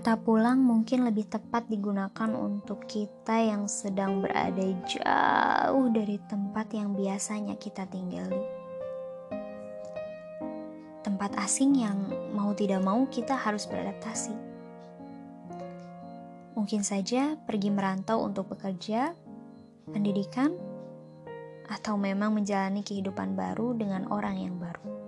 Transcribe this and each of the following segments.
Kata pulang mungkin lebih tepat digunakan untuk kita yang sedang berada jauh dari tempat yang biasanya kita tinggali. Tempat asing yang mau tidak mau kita harus beradaptasi. Mungkin saja pergi merantau untuk bekerja, pendidikan, atau memang menjalani kehidupan baru dengan orang yang baru.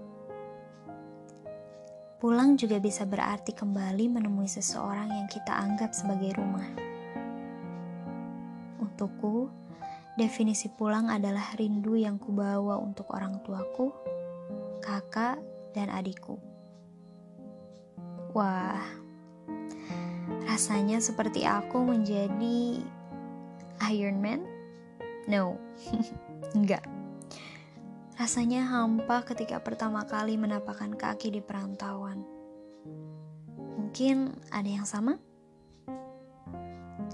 Pulang juga bisa berarti kembali menemui seseorang yang kita anggap sebagai rumah. Untukku, definisi pulang adalah rindu yang kubawa untuk orang tuaku, kakak, dan adikku. Wah, rasanya seperti aku menjadi Iron Man? No, enggak. Rasanya hampa ketika pertama kali menapakkan kaki di perantauan. Mungkin ada yang sama?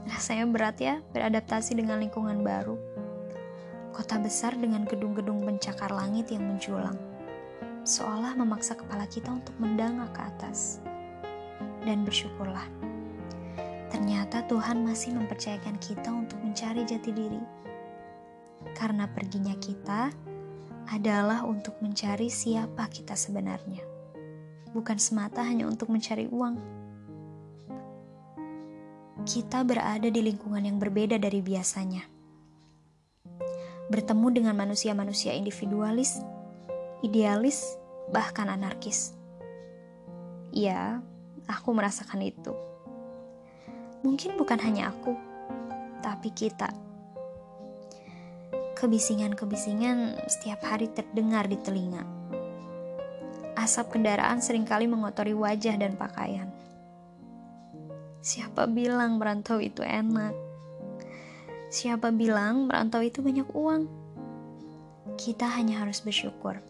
Rasanya berat ya beradaptasi dengan lingkungan baru. Kota besar dengan gedung-gedung pencakar langit yang menjulang. Seolah memaksa kepala kita untuk mendangak ke atas. Dan bersyukurlah. Ternyata Tuhan masih mempercayakan kita untuk mencari jati diri. Karena perginya kita, adalah untuk mencari siapa kita sebenarnya, bukan semata hanya untuk mencari uang. Kita berada di lingkungan yang berbeda dari biasanya, bertemu dengan manusia-manusia individualis, idealis, bahkan anarkis. Ya, aku merasakan itu. Mungkin bukan hanya aku, tapi kita Kebisingan-kebisingan setiap hari terdengar di telinga. Asap kendaraan sering kali mengotori wajah dan pakaian. Siapa bilang merantau itu enak? Siapa bilang merantau itu banyak uang? Kita hanya harus bersyukur,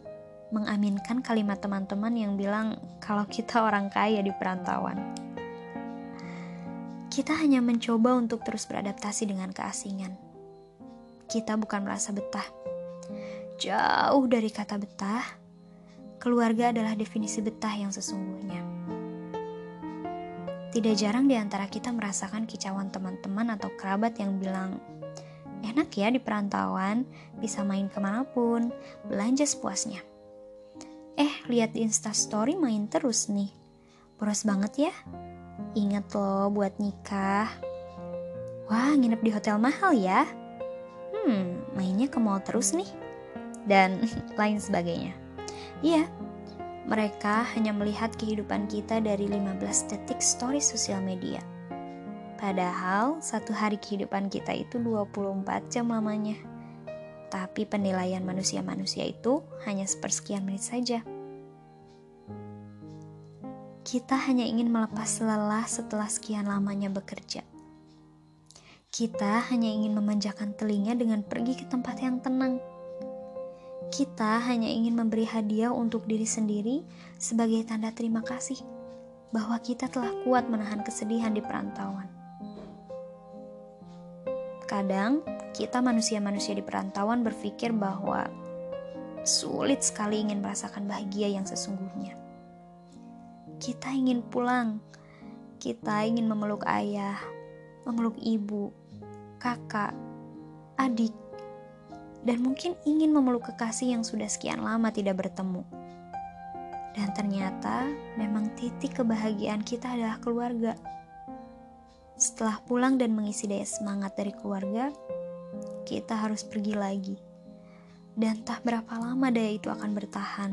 mengaminkan kalimat teman-teman yang bilang kalau kita orang kaya di perantauan. Kita hanya mencoba untuk terus beradaptasi dengan keasingan kita bukan merasa betah. Jauh dari kata betah, keluarga adalah definisi betah yang sesungguhnya. Tidak jarang di antara kita merasakan kicauan teman-teman atau kerabat yang bilang, enak ya di perantauan, bisa main ke mana pun, belanja sepuasnya. Eh, lihat di instastory main terus nih. Boros banget ya. Ingat loh buat nikah. Wah, nginep di hotel mahal ya hmm, mainnya ke mall terus nih, dan lain sebagainya. Iya, mereka hanya melihat kehidupan kita dari 15 detik story sosial media. Padahal satu hari kehidupan kita itu 24 jam lamanya. Tapi penilaian manusia-manusia itu hanya sepersekian menit saja. Kita hanya ingin melepas lelah setelah sekian lamanya bekerja. Kita hanya ingin memanjakan telinga dengan pergi ke tempat yang tenang. Kita hanya ingin memberi hadiah untuk diri sendiri sebagai tanda terima kasih bahwa kita telah kuat menahan kesedihan di perantauan. Kadang kita manusia-manusia di perantauan berpikir bahwa sulit sekali ingin merasakan bahagia yang sesungguhnya. Kita ingin pulang, kita ingin memeluk ayah, memeluk ibu, kakak, adik, dan mungkin ingin memeluk kekasih yang sudah sekian lama tidak bertemu. Dan ternyata memang titik kebahagiaan kita adalah keluarga. Setelah pulang dan mengisi daya semangat dari keluarga, kita harus pergi lagi. Dan tak berapa lama daya itu akan bertahan.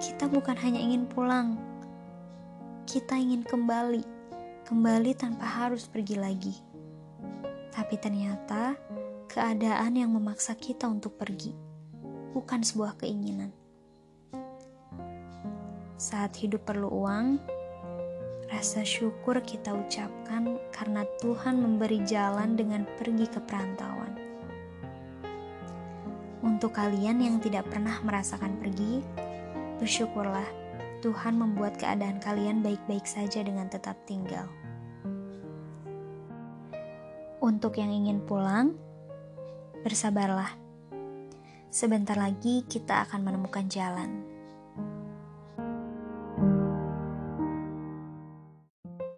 Kita bukan hanya ingin pulang, kita ingin kembali kembali tanpa harus pergi lagi. Tapi ternyata keadaan yang memaksa kita untuk pergi bukan sebuah keinginan. Saat hidup perlu uang, rasa syukur kita ucapkan karena Tuhan memberi jalan dengan pergi ke perantauan. Untuk kalian yang tidak pernah merasakan pergi, bersyukurlah Tuhan membuat keadaan kalian baik-baik saja dengan tetap tinggal. Untuk yang ingin pulang, bersabarlah. Sebentar lagi kita akan menemukan jalan.